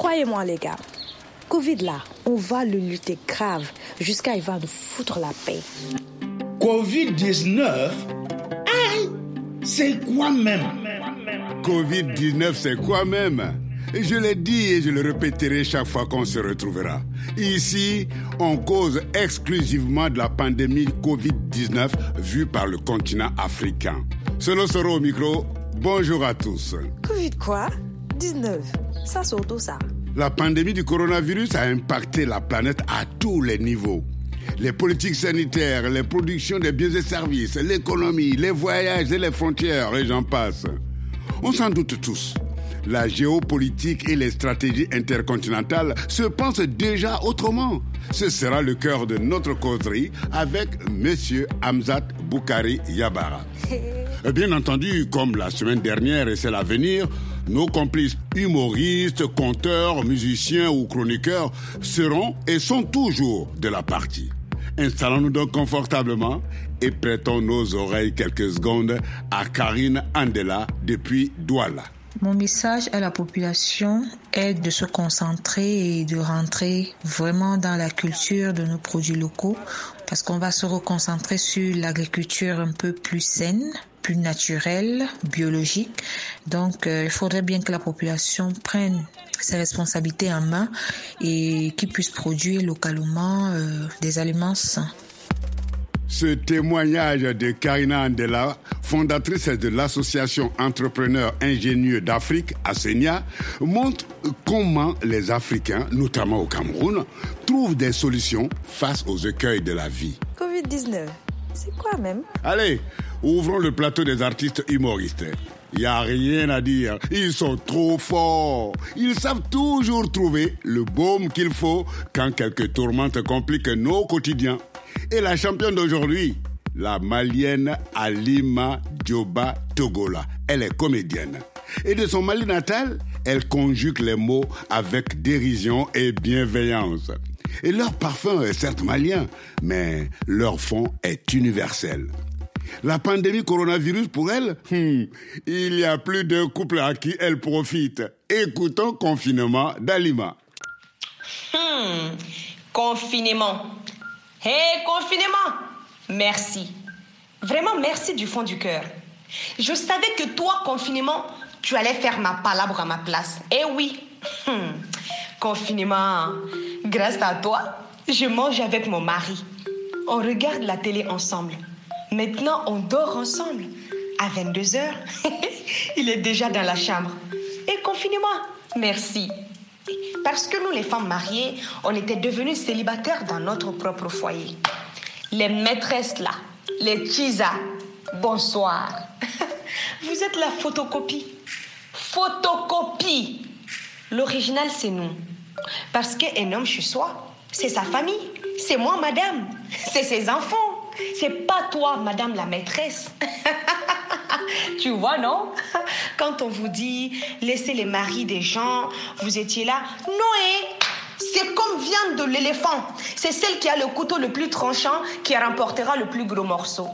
Croyez-moi les gars, Covid là, on va le lutter grave jusqu'à il va nous foutre la paix. Covid-19 Aïe C'est quoi même? Covid-19, c'est quoi même? Je l'ai dit et je le répéterai chaque fois qu'on se retrouvera. Ici, on cause exclusivement de la pandémie Covid-19 vue par le continent africain. Selon Soro au micro, bonjour à tous. Covid quoi? 19. Ça surtout ça. La pandémie du coronavirus a impacté la planète à tous les niveaux. Les politiques sanitaires, les productions des biens et services, l'économie, les voyages et les frontières, et j'en passe. On s'en doute tous la géopolitique et les stratégies intercontinentales se pensent déjà autrement. Ce sera le cœur de notre causerie avec Monsieur Hamzat Boukari Yabara. Bien entendu, comme la semaine dernière et c'est l'avenir, nos complices humoristes, conteurs, musiciens ou chroniqueurs seront et sont toujours de la partie. Installons-nous donc confortablement et prêtons nos oreilles quelques secondes à Karine Andela depuis Douala. Mon message à la population est de se concentrer et de rentrer vraiment dans la culture de nos produits locaux parce qu'on va se reconcentrer sur l'agriculture un peu plus saine, plus naturelle, biologique. Donc euh, il faudrait bien que la population prenne ses responsabilités en main et qu'il puisse produire localement euh, des aliments sains. Ce témoignage de Karina Andela, fondatrice de l'association Entrepreneurs Ingénieux d'Afrique, ASENIA, montre comment les Africains, notamment au Cameroun, trouvent des solutions face aux écueils de la vie. Covid-19, c'est quoi même? Allez, ouvrons le plateau des artistes humoristes. Il a rien à dire. Ils sont trop forts. Ils savent toujours trouver le baume qu'il faut quand quelques tourmentes compliquent nos quotidiens. Et la championne d'aujourd'hui, la malienne Alima Dioba Togola. Elle est comédienne. Et de son Mali natal, elle conjugue les mots avec dérision et bienveillance. Et leur parfum est certes malien, mais leur fond est universel. La pandémie coronavirus pour elle, hmm, il y a plus d'un couple à qui elle profite. Écoutons confinement d'Alima. Hmm, confinement. Hé, confinement Merci. Vraiment merci du fond du cœur. Je savais que toi, confinement, tu allais faire ma palabre à ma place. Eh oui. Hmm. Confinement, grâce à toi, je mange avec mon mari. On regarde la télé ensemble. Maintenant, on dort ensemble. À 22h, il est déjà dans la chambre. Et confinement, merci. Parce que nous, les femmes mariées, on était devenues célibataires dans notre propre foyer. Les maîtresses là, les chisa, bonsoir. Vous êtes la photocopie. Photocopie. L'original, c'est nous. Parce qu'un homme chez soi, c'est sa famille. C'est moi, madame. C'est ses enfants. C'est pas toi, madame la maîtresse. tu vois, non? Quand on vous dit laissez les maris des gens, vous étiez là. Noé, c'est comme viande de l'éléphant. C'est celle qui a le couteau le plus tranchant qui remportera le plus gros morceau.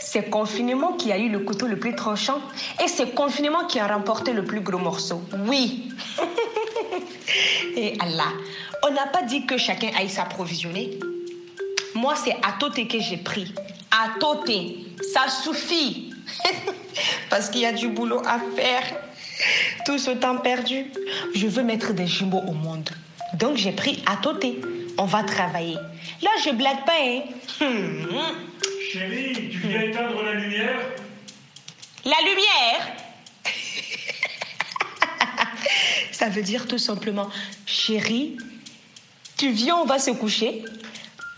C'est confinement qui a eu le couteau le plus tranchant et c'est confinement qui a remporté le plus gros morceau. Oui. et Allah, on n'a pas dit que chacun aille s'approvisionner. Moi, c'est à Toté que j'ai pris. À Toté. Ça suffit. Parce qu'il y a du boulot à faire. Tout ce temps perdu. Je veux mettre des jumeaux au monde. Donc, j'ai pris à Toté. On va travailler. Là, je blague pas, hein. Chérie, tu viens éteindre la lumière? La lumière? Ça veut dire tout simplement, chérie, tu viens, on va se coucher.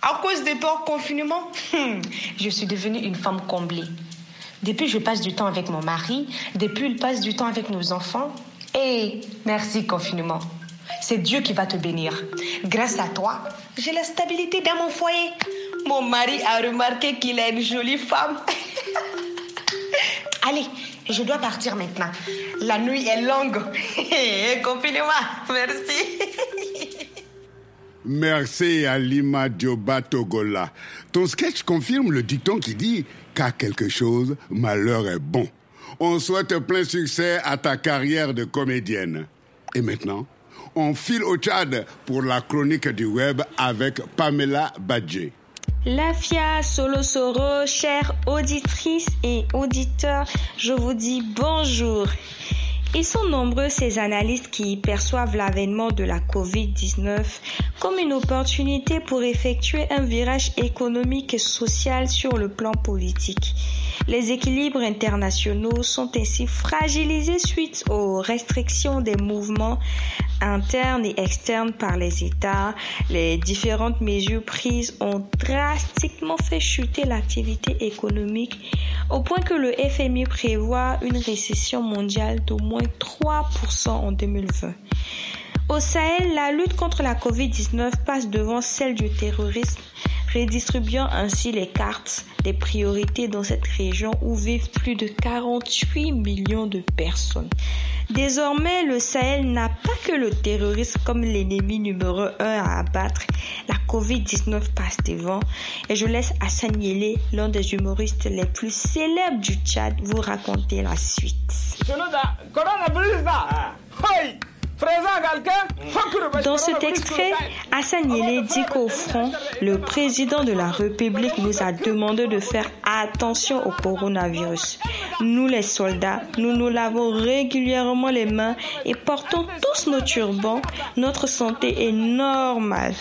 À cause de toi, confinement, hmm, je suis devenue une femme comblée. Depuis, je passe du temps avec mon mari. Depuis, il passe du temps avec nos enfants. Et merci, confinement. C'est Dieu qui va te bénir. Grâce à toi, j'ai la stabilité dans mon foyer. Mon mari a remarqué qu'il est une jolie femme. Allez, je dois partir maintenant. La nuit est longue. Confinement, merci. Merci à Lima Dioba Togola. Ton sketch confirme le dicton qui dit qu'à quelque chose, malheur est bon. On souhaite plein succès à ta carrière de comédienne. Et maintenant, on file au Tchad pour la chronique du web avec Pamela Badje. Lafia Solosoro, chères auditrices et auditeurs, je vous dis bonjour. Ils sont nombreux ces analystes qui perçoivent l'avènement de la COVID-19 comme une opportunité pour effectuer un virage économique et social sur le plan politique. Les équilibres internationaux sont ainsi fragilisés suite aux restrictions des mouvements internes et externes par les États. Les différentes mesures prises ont drastiquement fait chuter l'activité économique au point que le FMI prévoit une récession mondiale d'au moins 3% en 2020. Au Sahel, la lutte contre la COVID-19 passe devant celle du terrorisme, redistribuant ainsi les cartes des priorités dans cette région où vivent plus de 48 millions de personnes. Désormais, le Sahel n'a pas que le terrorisme comme l'ennemi numéro un à abattre. La COVID-19 passe devant et je laisse Hassan Yele, l'un des humoristes les plus célèbres du Tchad, vous raconter la suite. Dans cet extrait, Hassan Yele dit qu'au front, le président de la République nous a demandé de faire attention au coronavirus. Nous les soldats, nous nous lavons régulièrement les mains et portons tous nos turbans. Notre santé est normale.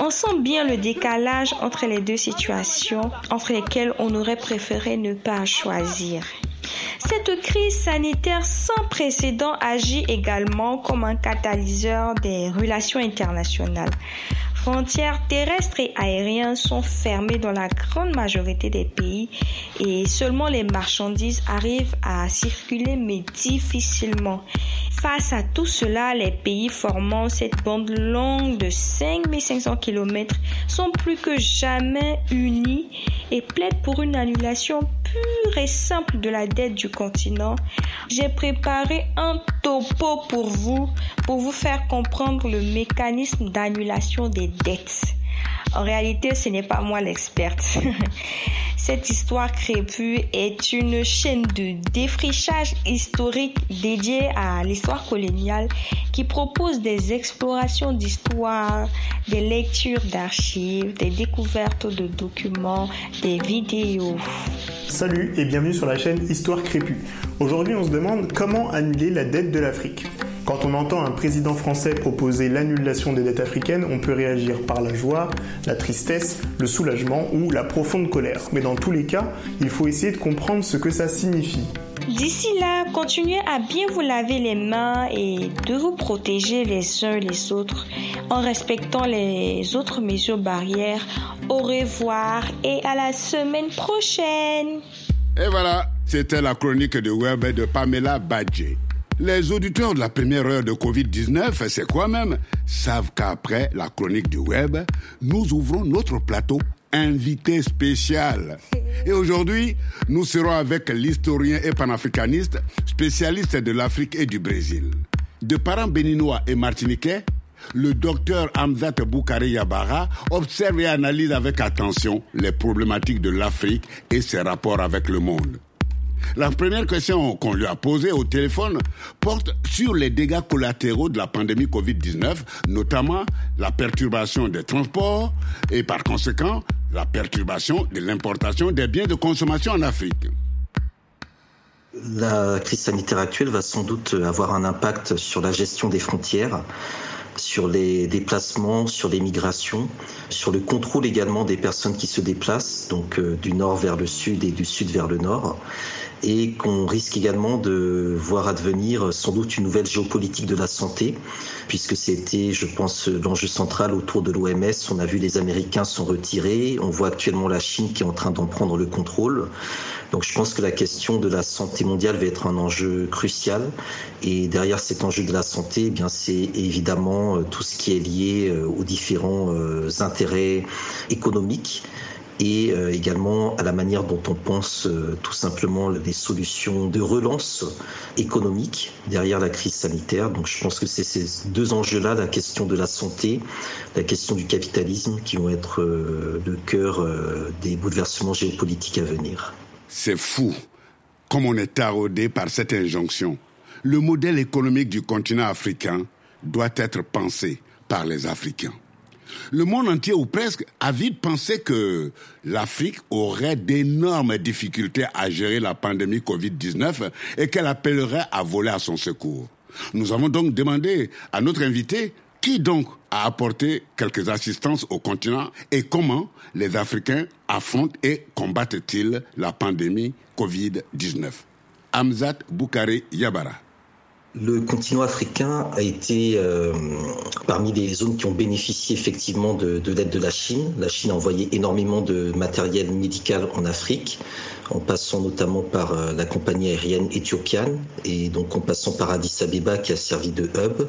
On sent bien le décalage entre les deux situations entre lesquelles on aurait préféré ne pas choisir. Cette crise sanitaire sans précédent agit également comme un catalyseur des relations internationales. Frontières terrestres et aériennes sont fermées dans la grande majorité des pays et seulement les marchandises arrivent à circuler mais difficilement. Face à tout cela, les pays formant cette bande longue de 5500 km sont plus que jamais unis et plaident pour une annulation pure et simple de la dette du continent. J'ai préparé un topo pour vous, pour vous faire comprendre le mécanisme d'annulation des dettes. En réalité, ce n'est pas moi l'experte. Cette histoire crépue est une chaîne de défrichage historique dédiée à l'histoire coloniale qui propose des explorations d'histoire, des lectures d'archives, des découvertes de documents, des vidéos. Salut et bienvenue sur la chaîne Histoire crépue. Aujourd'hui, on se demande comment annuler la dette de l'Afrique. Quand on entend un président français proposer l'annulation des dettes africaines, on peut réagir par la joie, la tristesse, le soulagement ou la profonde colère. Mais dans tous les cas, il faut essayer de comprendre ce que ça signifie. D'ici là, continuez à bien vous laver les mains et de vous protéger les uns les autres en respectant les autres mesures barrières. Au revoir et à la semaine prochaine. Et voilà, c'était la chronique de web de Pamela Badje. Les auditeurs de la première heure de Covid-19, c'est quoi même, savent qu'après la chronique du web, nous ouvrons notre plateau invité spécial. Et aujourd'hui, nous serons avec l'historien et panafricaniste, spécialiste de l'Afrique et du Brésil. De parents béninois et martiniquais, le docteur Hamzat Boukari Yabara observe et analyse avec attention les problématiques de l'Afrique et ses rapports avec le monde. La première question qu'on lui a posée au téléphone porte sur les dégâts collatéraux de la pandémie Covid-19, notamment la perturbation des transports et par conséquent la perturbation de l'importation des biens de consommation en Afrique. La crise sanitaire actuelle va sans doute avoir un impact sur la gestion des frontières, sur les déplacements, sur les migrations, sur le contrôle également des personnes qui se déplacent, donc euh, du nord vers le sud et du sud vers le nord et qu'on risque également de voir advenir sans doute une nouvelle géopolitique de la santé, puisque c'était, je pense, l'enjeu central autour de l'OMS. On a vu les Américains sont retirés, on voit actuellement la Chine qui est en train d'en prendre le contrôle. Donc je pense que la question de la santé mondiale va être un enjeu crucial. Et derrière cet enjeu de la santé, eh bien c'est évidemment euh, tout ce qui est lié euh, aux différents euh, intérêts économiques et euh, également à la manière dont on pense euh, tout simplement les solutions de relance économique derrière la crise sanitaire. Donc je pense que c'est ces deux enjeux-là, la question de la santé, la question du capitalisme, qui vont être euh, le cœur des bouleversements géopolitiques à venir. C'est fou, comme on est taraudé par cette injonction. Le modèle économique du continent africain doit être pensée par les Africains. Le monde entier ou presque a vite pensé que l'Afrique aurait d'énormes difficultés à gérer la pandémie Covid-19 et qu'elle appellerait à voler à son secours. Nous avons donc demandé à notre invité qui donc a apporté quelques assistances au continent et comment les Africains affrontent et combattent-ils la pandémie Covid-19 Hamzat Boukari Yabara. Le continent africain a été euh, parmi les zones qui ont bénéficié effectivement de, l'aide de la Chine. La Chine a envoyé énormément de matériel médical en Afrique, en passant notamment par euh, la compagnie aérienne éthiopienne et donc en passant par Addis Abeba qui a servi de hub,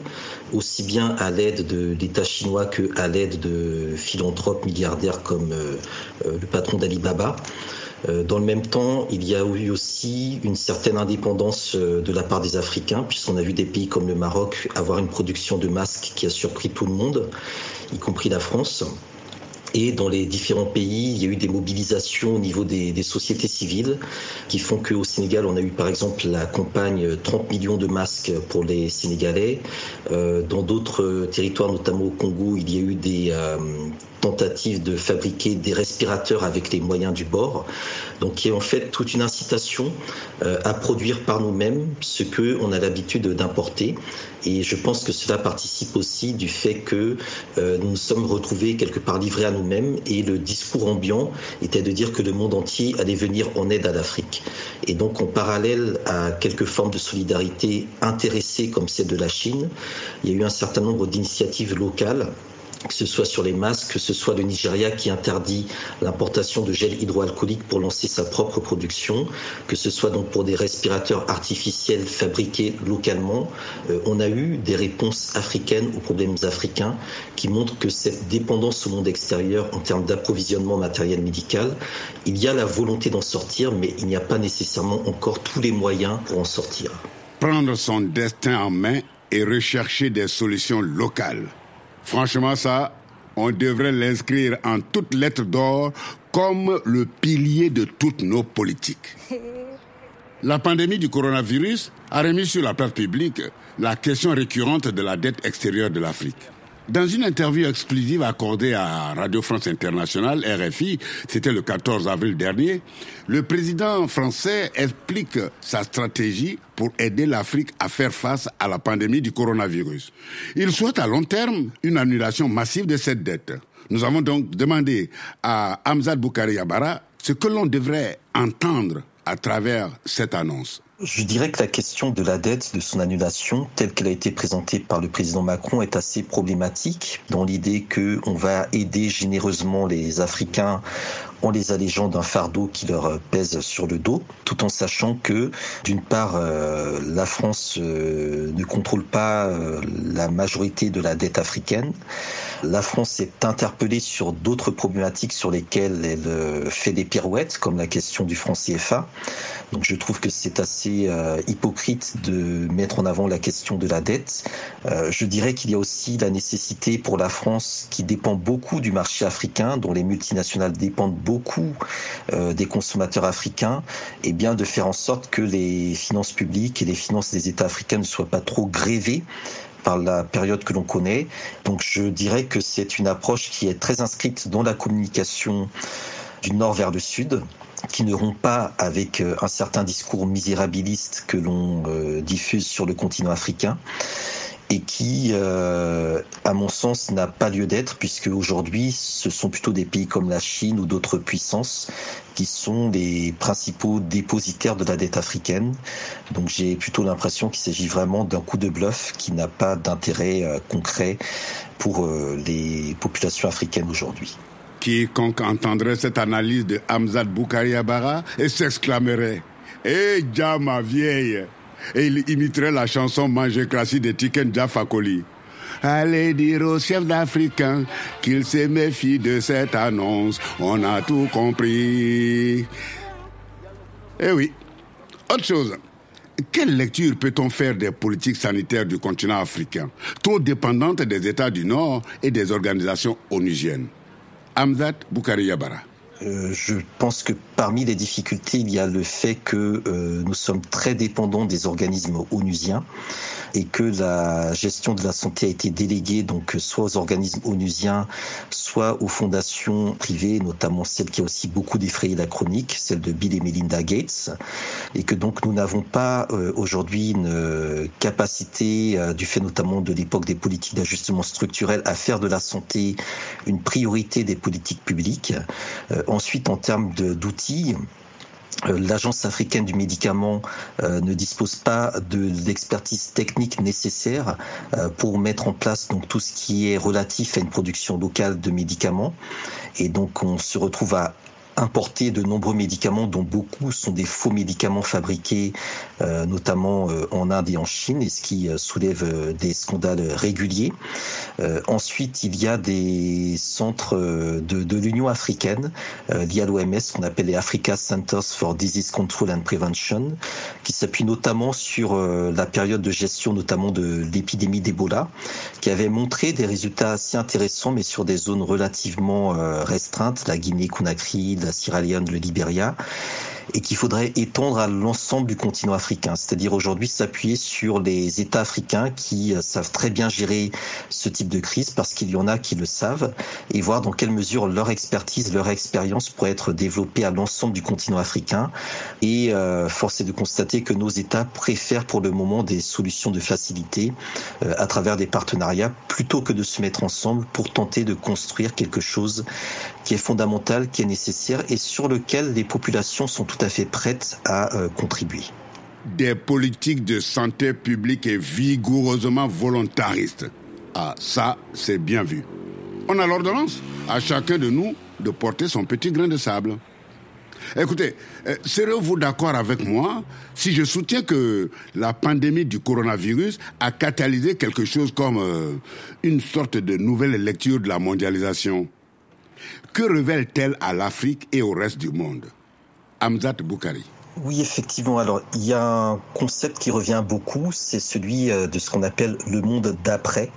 aussi bien à l'aide de l'État chinois que à l'aide de philanthropes milliardaires comme euh, le patron d'Alibaba. Euh, dans le même temps, il y a eu aussi une certaine indépendance euh, de la part des Africains, puisqu'on a vu des pays comme le Maroc avoir une production de masques qui a surpris tout le monde, y compris la France. Et dans les différents pays, il y a eu des mobilisations au niveau des, sociétés civiles qui font qu'au Sénégal, on a eu par exemple la campagne 30 millions de masques pour les Sénégalais. Euh, dans d'autres territoires, notamment au Congo, il y a eu des, tentative de fabriquer des respirateurs avec les moyens du bord. Donc, qui est en fait toute une incitation euh, à produire par nous-mêmes ce que on a l'habitude d'importer. Et je pense que cela participe aussi du fait que euh, nous nous sommes retrouvés quelque part livrés à nous-mêmes et le discours ambiant était de dire que le monde entier allait venir en aide à l'Afrique. Et donc, en parallèle à quelques formes de solidarité intéressées comme celle de la Chine, il y a eu un certain nombre d'initiatives locales que ce soit sur les masques, que ce soit le Nigeria qui interdit l'importation de gel hydroalcoolique pour lancer sa propre production, que ce soit donc pour des respirateurs artificiels fabriqués localement. Euh, on a eu des réponses africaines aux problèmes africains qui montrent que cette dépendance au monde extérieur en termes d'approvisionnement matériel médical, il y a la volonté d'en sortir, mais il n'y a pas nécessairement encore tous les moyens pour en sortir. Prendre son destin en main et rechercher des solutions locales. Franchement, ça, on devrait l'inscrire en toutes lettres d'or comme le pilier de toutes nos politiques. La pandémie du coronavirus a remis sur la place publique la question récurrente de la dette extérieure de l'Afrique. Dans une interview exclusive accordée à Radio France Internationale, RFI, c'était le 14 avril dernier, le président français explique sa stratégie pour aider l'Afrique à faire face à la pandémie du coronavirus. Il souhaite à long terme une annulation massive de cette dette. Nous avons donc demandé à Hamzad Boukari Yabara ce que l'on devrait entendre à travers cette annonce. Je dirais que la question de la dette, de son annulation, telle qu'elle a été présentée par le président Macron, est assez problématique dans l'idée qu'on va aider généreusement les Africains en les allégeant d'un fardeau qui leur pèse sur le dos, tout en sachant que, d'une part, euh, la France euh, ne contrôle pas euh, la majorité de la dette africaine. La France est interpellée sur d'autres problématiques sur lesquelles elle fait des pirouettes, comme la question du franc CFA. Donc je trouve que c'est assez euh, hypocrite de mettre en avant la question de la dette. Euh, je dirais qu'il y a aussi la nécessité pour la France, qui dépend beaucoup du marché africain, dont les multinationales dépendent beaucoup euh, des consommateurs africains, et eh bien de faire en sorte que les finances publiques et les finances des États africains ne soient pas trop grévées par la période que l'on connaît. Donc je dirais que c'est une approche qui est très inscrite dans la communication du nord vers le sud qui ne rompt pas avec euh, un certain discours misérabiliste que l'on euh, diffuse sur le continent africain et qui, euh, à mon sens, n'a pas lieu d'être, puisque aujourd'hui, ce sont plutôt des pays comme la Chine ou d'autres puissances qui sont les principaux dépositaires de la dette africaine. Donc j'ai plutôt l'impression qu'il s'agit vraiment d'un coup de bluff qui n'a pas d'intérêt concret pour les populations africaines aujourd'hui. Quiconque entendrait cette analyse de Hamzat Boukari Abara et s'exclamerait Eh, ja ma vieille Et il imiterait la chanson Manger classique de Tiken Jafakoli. Allez dire au chef d'Africain qu'il se méfie de cette annonce. On a tout compris. Eh oui. Autre chose. Quelle lecture peut-on faire des politiques sanitaires du continent africain, trop dépendantes des États du Nord et des organisations onusiennes Hamzat Boukari Yabara. Euh, je pense que parmi les difficultés, il y a le fait que nous sommes très dépendants des organismes onusiens et que la gestion de la santé a été déléguée donc soit aux organismes onusiens, soit aux fondations privées, notamment celle qui a aussi beaucoup défrayé la chronique, celle de Bill et Melinda Gates, et que donc nous n'avons pas euh, aujourd'hui une capacité, euh, du fait notamment de l'époque des politiques d'ajustement structurel, à faire de la santé une priorité des politiques publiques. Ensuite, en termes d'outils, euh, l'Agence africaine du médicament euh, ne dispose pas de l'expertise technique nécessaire euh, pour mettre en place donc tout ce qui est relatif à une production locale de médicaments. Et donc on se retrouve à importer de nombreux médicaments dont beaucoup sont des faux médicaments fabriqués euh, notamment euh, en Inde et en Chine et ce qui euh, soulève des scandales réguliers. ensuite, il y a des centres de, de l'Union africaine liés à l'OMS qu'on appelle les Africa Centers for Disease Control and Prevention qui s'appuient notamment sur la période de gestion notamment de l'épidémie d'Ebola qui avait montré des résultats assez intéressants mais sur des zones relativement restreintes, la Guinée-Conakry, la Sierra Leone, le Liberia et qu'il faudrait étendre à l'ensemble du continent africain, c'est-à-dire aujourd'hui s'appuyer sur les États africains qui euh, savent très bien gérer ce type de crise parce qu'il y en a qui le savent et voir dans quelle mesure leur expertise, leur expérience pourrait être développée à l'ensemble du continent africain. Et euh, force de constater que nos États préfèrent pour le moment des solutions de facilité euh, à travers des partenariats plutôt que de se mettre ensemble pour tenter de construire quelque chose qui est fondamental, qui est nécessaire et sur lequel les populations sont à fait prêtes à euh, contribuer. Des politiques de santé publique et vigoureusement volontaristes. Ah, ça, c'est bien vu. On a l'ordonnance à chacun de nous de porter son petit grain de sable. Écoutez, euh, serez-vous d'accord avec moi si je soutiens que la pandémie du coronavirus a catalysé quelque chose comme euh, une sorte de nouvelle lecture de la mondialisation? Que révèle-t-elle à l'Afrique et au reste du monde? Oui, effectivement. Alors, il y a un concept qui revient beaucoup, c'est celui euh, de ce qu'on appelle le monde d'après.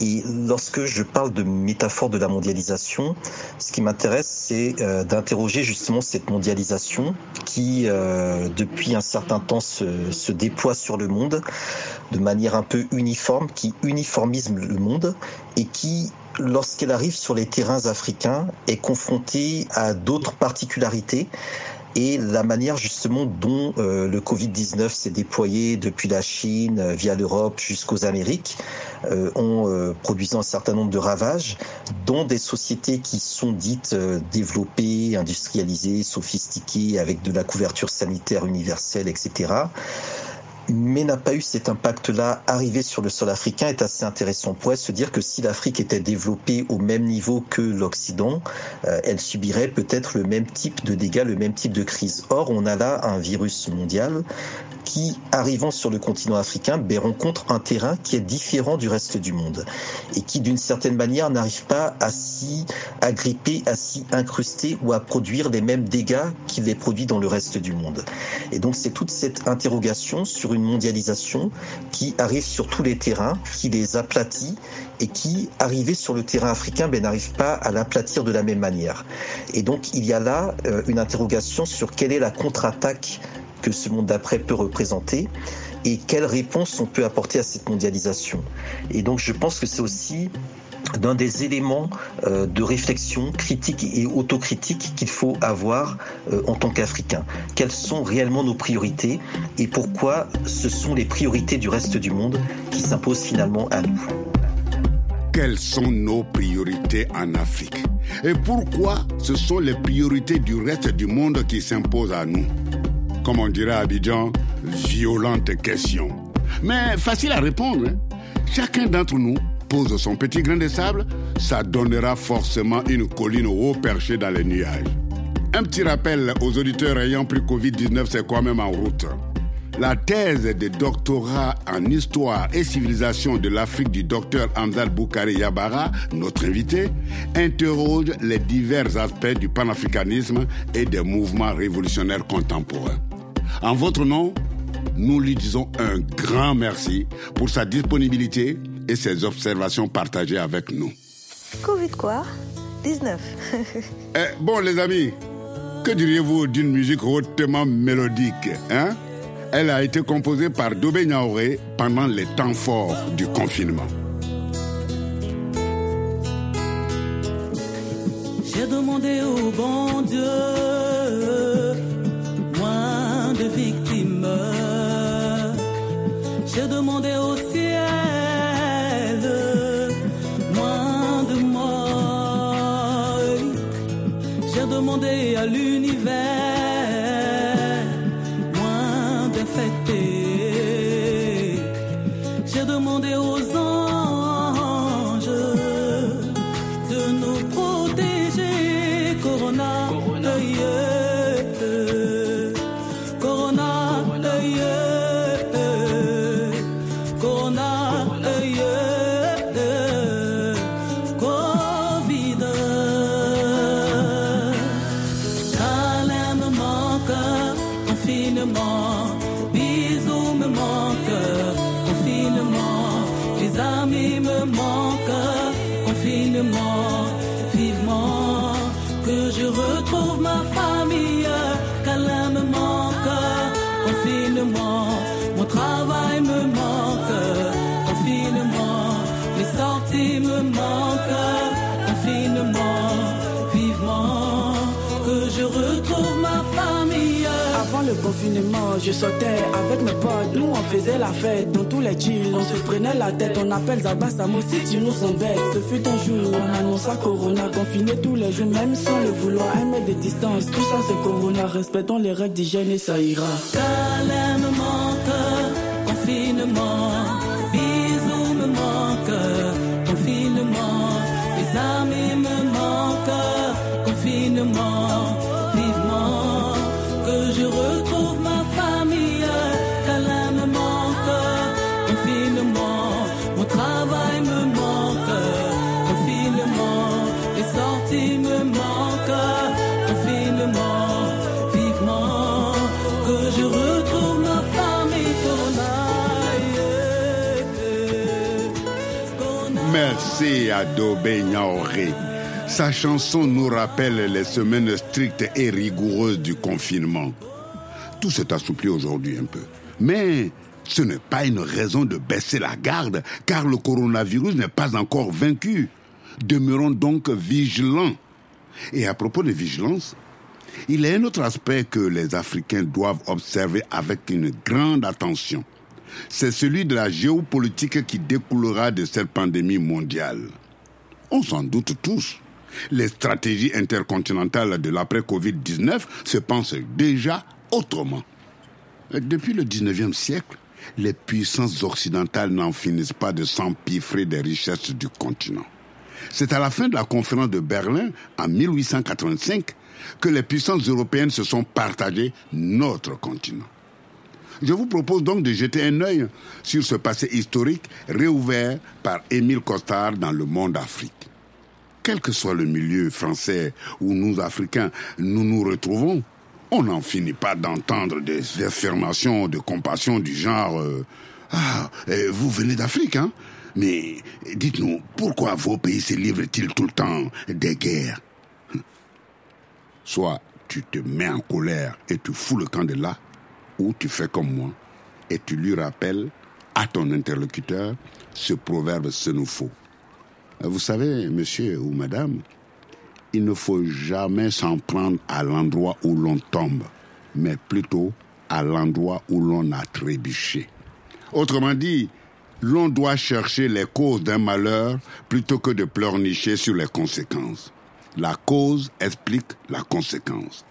Et lorsque je parle de métaphore de la mondialisation, ce qui m'intéresse, c'est euh, d'interroger justement cette mondialisation qui, euh, depuis un certain temps, se, se, déploie sur le monde de manière un peu uniforme, qui uniformise le monde et qui lorsqu'elle arrive sur les terrains africains, est confrontée à d'autres particularités et la manière justement dont euh, le Covid-19 s'est déployé depuis la Chine euh, via l'Europe jusqu'aux Amériques, euh, en produisant un certain nombre de ravages, dont des sociétés qui sont dites développées, industrialisées, sophistiquées, avec de la couverture sanitaire universelle, etc mais n'a pas eu cet impact-là arrivé sur le sol africain est assez intéressant. On pourrait se dire que si l'Afrique était développée au même niveau que l'Occident, euh, elle subirait peut-être le même type de dégâts, le même type de crise. Or, on a là un virus mondial qui, arrivant sur le continent africain, ben, rencontre un terrain qui est différent du reste du monde et qui, d'une certaine manière, n'arrive pas à s'y agripper, à s'y incruster ou à produire les mêmes dégâts qu'il les produit dans le reste du monde. Et donc, c'est toute cette interrogation sur une mondialisation qui arrive sur tous les terrains, qui les aplatit et qui, arrivé sur le terrain africain, ben, n'arrive pas à l'aplatir de la même manière. Et donc, il y a là euh, une interrogation sur quelle est la contre-attaque que ce monde d'après peut représenter et quelle réponse on peut apporter à cette mondialisation. Et donc je pense que c'est aussi d'un des éléments euh, de réflexion critique et autocritique qu'il faut avoir euh, en tant qu'Africain. Quelles sont réellement nos priorités et pourquoi ce sont les priorités du reste du monde qui s'imposent finalement à nous? Quelles sont nos priorités en Afrique? Et pourquoi ce sont les priorités du reste du monde qui s'imposent à nous? Comme on dirait à Abidjan, violente question. Mais facile à répondre. Hein. Chacun d'entre nous pose son petit grain de sable, ça donnera forcément une colline haut perché dans les nuages. Un petit rappel aux auditeurs ayant pris Covid-19, c'est quand même en route? La thèse de doctorat en histoire et civilisation de l'Afrique du docteur Amzal Boukari Yabara, notre invité, interroge les divers aspects du panafricanisme et des mouvements révolutionnaires contemporains. En votre nom, nous lui disons un grand merci pour sa disponibilité et ses observations partagées avec nous. Covid quoi? 19. eh, bon les amis, Que diriez-vous d'une musique hautement mélodique hein? Elle a été composée par Dobé Niaoré pendant les temps forts du confinement. J'ai demandé au bon Dieu tête, on appelle Zabas si tu nous embêtes. Ce fut un jour, on annonça Corona. Confiné tous les jours, même sans le vouloir. Un mètre de distance, tout ça c'est Corona. Respectons les règles d'hygiène et ça ira. Sa chanson nous rappelle les semaines strictes et rigoureuses du confinement. Tout s'est assoupli aujourd'hui un peu. Mais ce n'est pas une raison de baisser la garde, car le coronavirus n'est pas encore vaincu. Demeurons donc vigilants. Et à propos de vigilance, il y a un autre aspect que les Africains doivent observer avec une grande attention. C'est celui de la géopolitique qui découlera de cette pandémie mondiale. On s'en doute tous. Les stratégies intercontinentales de l'après-Covid-19 se pensent déjà autrement. Depuis le 19e siècle, les puissances occidentales n'en finissent pas de s'empiffrer des richesses du continent. C'est à la fin de la conférence de Berlin, en 1885, que les puissances européennes se sont partagées notre continent. Je vous propose donc de jeter un œil sur ce passé historique réouvert par Émile Costard dans le monde Afrique. Quel que soit le milieu français où nous, Africains, nous nous retrouvons, on n'en finit pas d'entendre des affirmations de compassion du genre euh, Ah, euh, vous venez d'Afrique, hein? Mais dites-nous, pourquoi vos pays se livrent-ils tout le temps des guerres? Soit tu te mets en colère et tu fous le camp de là, ou tu fais comme moi et tu lui rappelles à ton interlocuteur ce proverbe ce nous faut. Vous savez, monsieur ou madame, il ne faut jamais s'en prendre à l'endroit où l'on tombe, mais plutôt à l'endroit où l'on a trébuché. Autrement dit, l'on doit chercher les causes d'un malheur plutôt que de pleurnicher sur les conséquences. La cause explique la conséquence.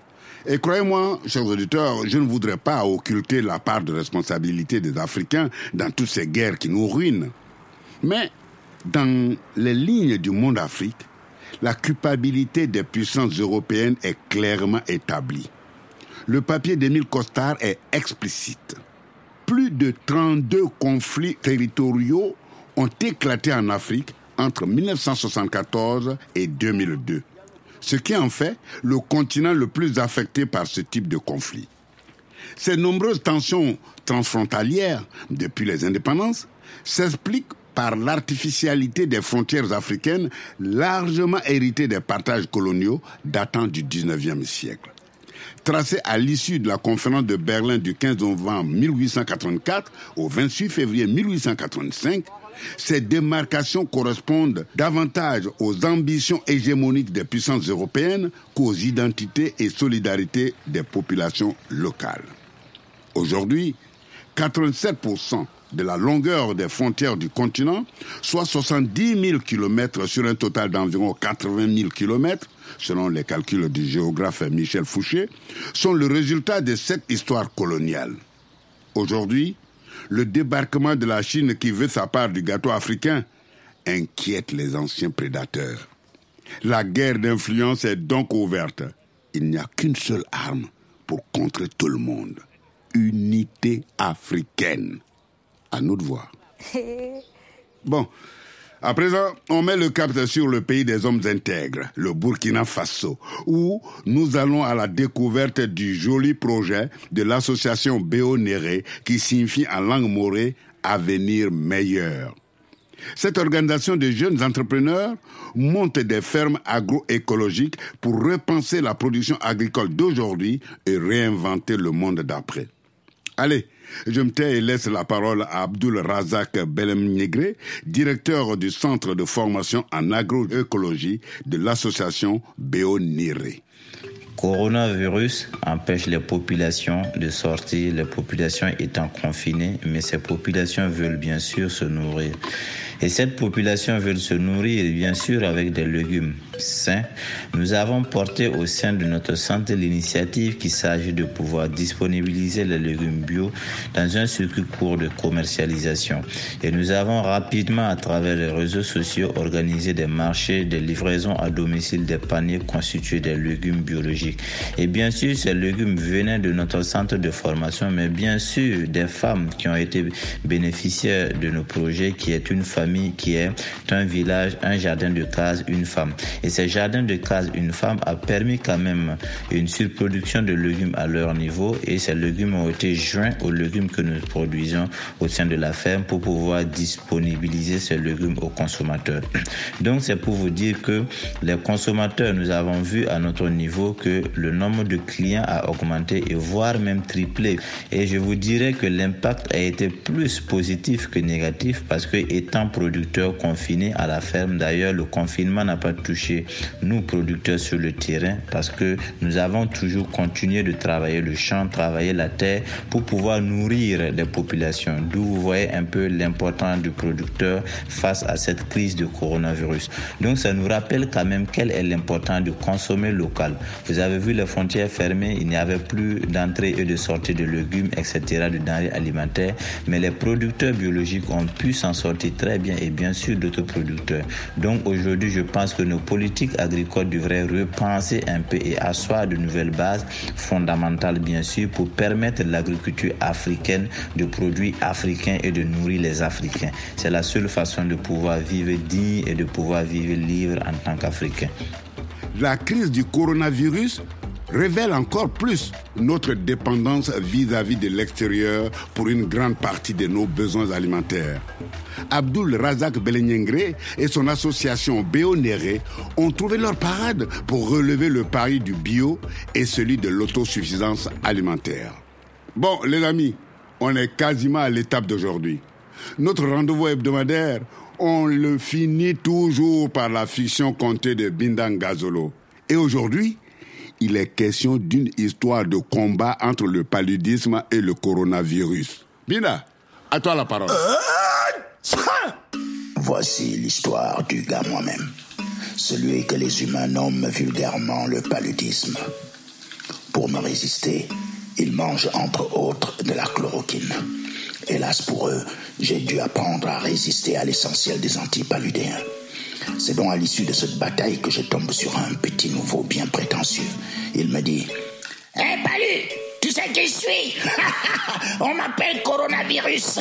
Et croyez-moi, chers auditeurs, je ne voudrais pas occulter la part de responsabilité des Africains dans toutes ces guerres qui nous ruinent. Mais dans les lignes du monde Afrique, la culpabilité des puissances européennes est clairement établie. Le papier d'Émile Costard est explicite. Plus de 32 conflits territoriaux ont éclaté en Afrique entre 1974 et 2002, ce qui en fait le continent le plus affecté par ce type de conflit. Ces nombreuses tensions transfrontalières depuis les indépendances s'expliquent par l'artificialité des frontières africaines largement héritées des partages coloniaux datant du 19e siècle. tracé à l'issue de la conférence de Berlin du 15 novembre 1884 au 28 février 1885, ces démarcations correspondent davantage aux ambitions hégémoniques des puissances européennes qu'aux identités et solidarités des populations locales. Aujourd'hui, 87% de la longueur des frontières du continent, soit 70 000 km sur un total d'environ 80 000 km, selon les calculs du géographe Michel Fouché, sont le résultat de cette histoire coloniale. Aujourd'hui, le débarquement de la Chine qui veut sa part du gâteau africain inquiète les anciens prédateurs. La guerre d'influence est donc ouverte. Il n'y a qu'une seule arme pour contrer tout le monde. Unité africaine. À nous de voir. Bon, à présent, on met le cap sur le pays des hommes intègres, le Burkina Faso, où nous allons à la découverte du joli projet de l'association Béonéré qui signifie en langue morée avenir meilleur. Cette organisation de jeunes entrepreneurs monte des fermes agroécologiques pour repenser la production agricole d'aujourd'hui et réinventer le monde d'après. Allez, je me tais et laisse la parole à Abdul Razak Belem Negré, directeur du centre de formation en agroécologie de l'association Béoniré. Coronavirus empêche les populations de sortir, les populations étant confinées, mais ces populations veulent bien sûr se nourrir. Et cette population veut se nourrir bien sûr avec des légumes Nous avons porté au sein de notre centre l'initiative qu'il s'agit de pouvoir disponibiliser les légumes bio dans un circuit court de commercialisation. Et nous avons rapidement à travers les réseaux sociaux organisé des marchés de livraison à domicile des paniers constitués des légumes biologiques. Et bien sûr, ces légumes venaient de notre centre de formation, mais bien sûr des femmes qui ont été bénéficiaires de nos projets, qui est une famille qui est un village, un jardin de cases, une femme. Ces jardins de cases, une femme a permis quand même une surproduction de légumes à leur niveau et ces légumes ont été joints aux légumes que nous produisons au sein de la ferme pour pouvoir disponibiliser ces légumes aux consommateurs. Donc c'est pour vous dire que les consommateurs, nous avons vu à notre niveau que le nombre de clients a augmenté et voire même triplé. Et je vous dirais que l'impact a été plus positif que négatif parce que étant producteurs confinés à la ferme. D'ailleurs, le confinement n'a pas touché nous, producteurs sur le terrain, parce que nous avons toujours continué de travailler le champ, travailler la terre pour pouvoir nourrir les populations. D'où vous voyez un peu l'importance du producteur face à cette crise de coronavirus. Donc, ça nous rappelle quand même quel est l'importance de consommer local. Vous avez vu les frontières fermées, il n'y avait plus d'entrée et de sortie de légumes, etc., de denrées alimentaires, mais les producteurs biologiques ont pu s'en sortir très bien et bien sûr d'autres producteurs. Donc aujourd'hui, je pense que nos politiques agricoles devraient repenser un peu et asseoir de nouvelles bases fondamentales, bien sûr, pour permettre l'agriculture africaine de produits africains et de nourrir les Africains. C'est la seule façon de pouvoir vivre digne et de pouvoir vivre libre en tant qu'Africain. La crise du coronavirus révèle encore plus notre dépendance vis-à-vis de l'extérieur pour une grande partie de nos besoins alimentaires. Abdul Razak Belenyengre et son association Béonéré ont trouvé leur parade pour relever le pari du bio et celui de l'autosuffisance alimentaire. Bon, les amis, on est quasiment à l'étape d'aujourd'hui. Notre rendez-vous hebdomadaire, on le finit toujours par la fiction contée de Bindang Gazolo. Et aujourd'hui, il est question d'une histoire de combat entre le paludisme et le coronavirus. Bina, à toi la parole. Voici l'histoire du gars moi-même. Celui que les humains nomment vulgairement le paludisme. Pour me résister, il mange entre autres de la chloroquine. Hélas pour eux, j'ai dû apprendre à résister à l'essentiel des antipaludéens. C'est donc à l'issue de cette bataille que je tombe sur un petit nouveau bien prétentieux. Il me dit Hé, hey, Palu, tu sais qui je suis? On m'appelle coronavirus.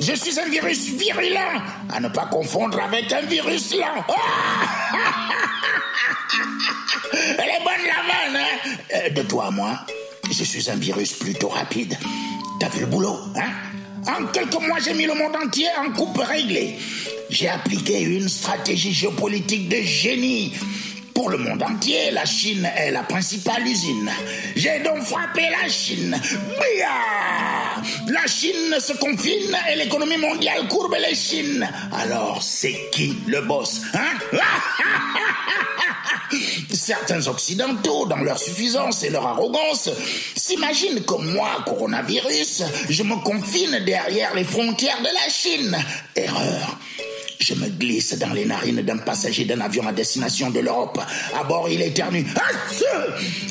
Je suis un virus virulent, à ne pas confondre avec un virus lent. Elle est bonne la vanne, hein? Euh, De toi à moi, je suis un virus plutôt rapide. T'as vu le boulot, hein? En quelques mois, j'ai mis le monde entier en coupe réglée. J'ai appliqué une stratégie géopolitique de génie Pour le monde entier, la Chine est la principale usine. J'ai donc frappé la Chine. Bia La Chine se confine et l'économie mondiale courbe les Chines. Alors, c'est qui le boss hein? Certains occidentaux, dans leur suffisance et leur arrogance, s'imaginent comme moi, coronavirus, je me confine derrière les frontières de la Chine. Erreur. Je me glisse dans les narines d'un passager d'un avion à destination de l'Europe. À bord, il éternue.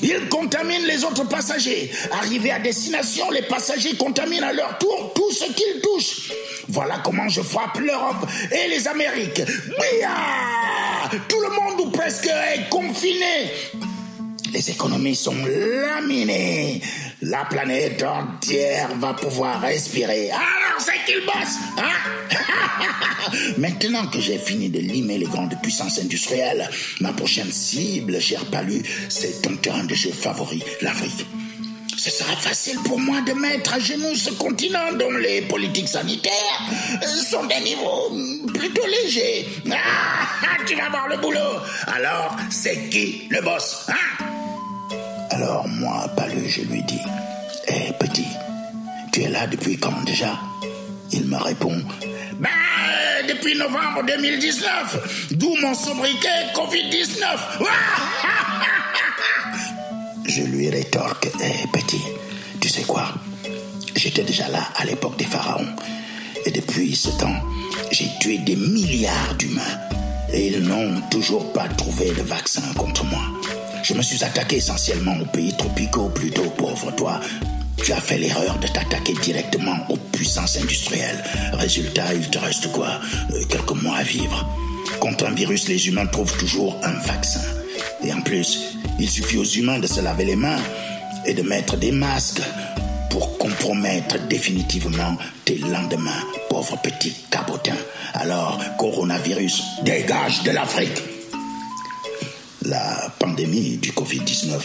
Il contamine les autres passagers. Arrivé à destination, les passagers contaminent à leur tour tout ce qu'ils touchent. Voilà comment je frappe l'Europe et les Amériques. Tout le monde ou presque est confiné. Les économies sont laminées. La planète entière va pouvoir respirer. Alors c'est qu'il bosse, hein? Maintenant que j'ai fini de limer les grandes puissances industrielles, ma prochaine cible, cher Palu, c'est ton terrain de jeu favori, l'Afrique. Ce sera facile pour moi de mettre à genoux ce continent dont les politiques sanitaires sont des niveaux plutôt légers. Ah, tu vas voir le boulot. Alors, c'est qui le boss hein? Alors moi, Palu, je lui dis, Hé petit, tu es là depuis quand déjà? Il me répond, ben, depuis novembre 2019, d'où mon sobriquet Covid-19. je lui rétorque, Hé petit, tu sais quoi? J'étais déjà là à l'époque des pharaons. Et depuis ce temps, j'ai tué des milliards d'humains. Et ils n'ont toujours pas trouvé de vaccin contre moi. Je me suis attaqué essentiellement aux pays tropicaux, plutôt pauvre toi. Tu as fait l'erreur de t'attaquer directement aux puissances industrielles. Résultat, il te reste quoi? Euh, Quelques mois à vivre. Contre un virus, les humains trouvent toujours un vaccin. Et en plus, il suffit aux humains de se laver les mains et de mettre des masques pour compromettre définitivement tes lendemains, pauvre petit cabotin. Alors, coronavirus, dégage de l'Afrique la pandémie du Covid-19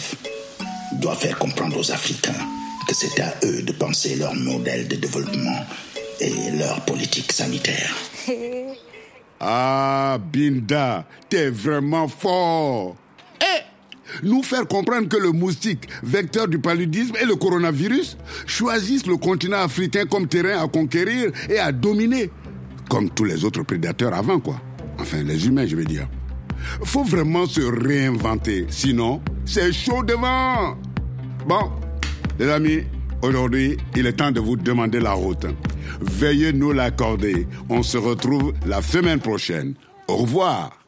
doit faire comprendre aux Africains que c'est à eux de penser leur modèle de développement et leur politique sanitaire. Ah, Binda, t'es vraiment fort. Eh, nous faire comprendre que le moustique, vecteur du paludisme et le coronavirus, choisissent le continent africain comme terrain à conquérir et à dominer, comme tous les autres prédateurs avant, quoi. Enfin, les humains, je veux dire. Faut vraiment se réinventer, sinon c'est chaud devant. Bon, les amis, aujourd'hui, il est temps de vous demander la route. Veuillez nous l'accorder. On se retrouve la semaine prochaine. Au revoir.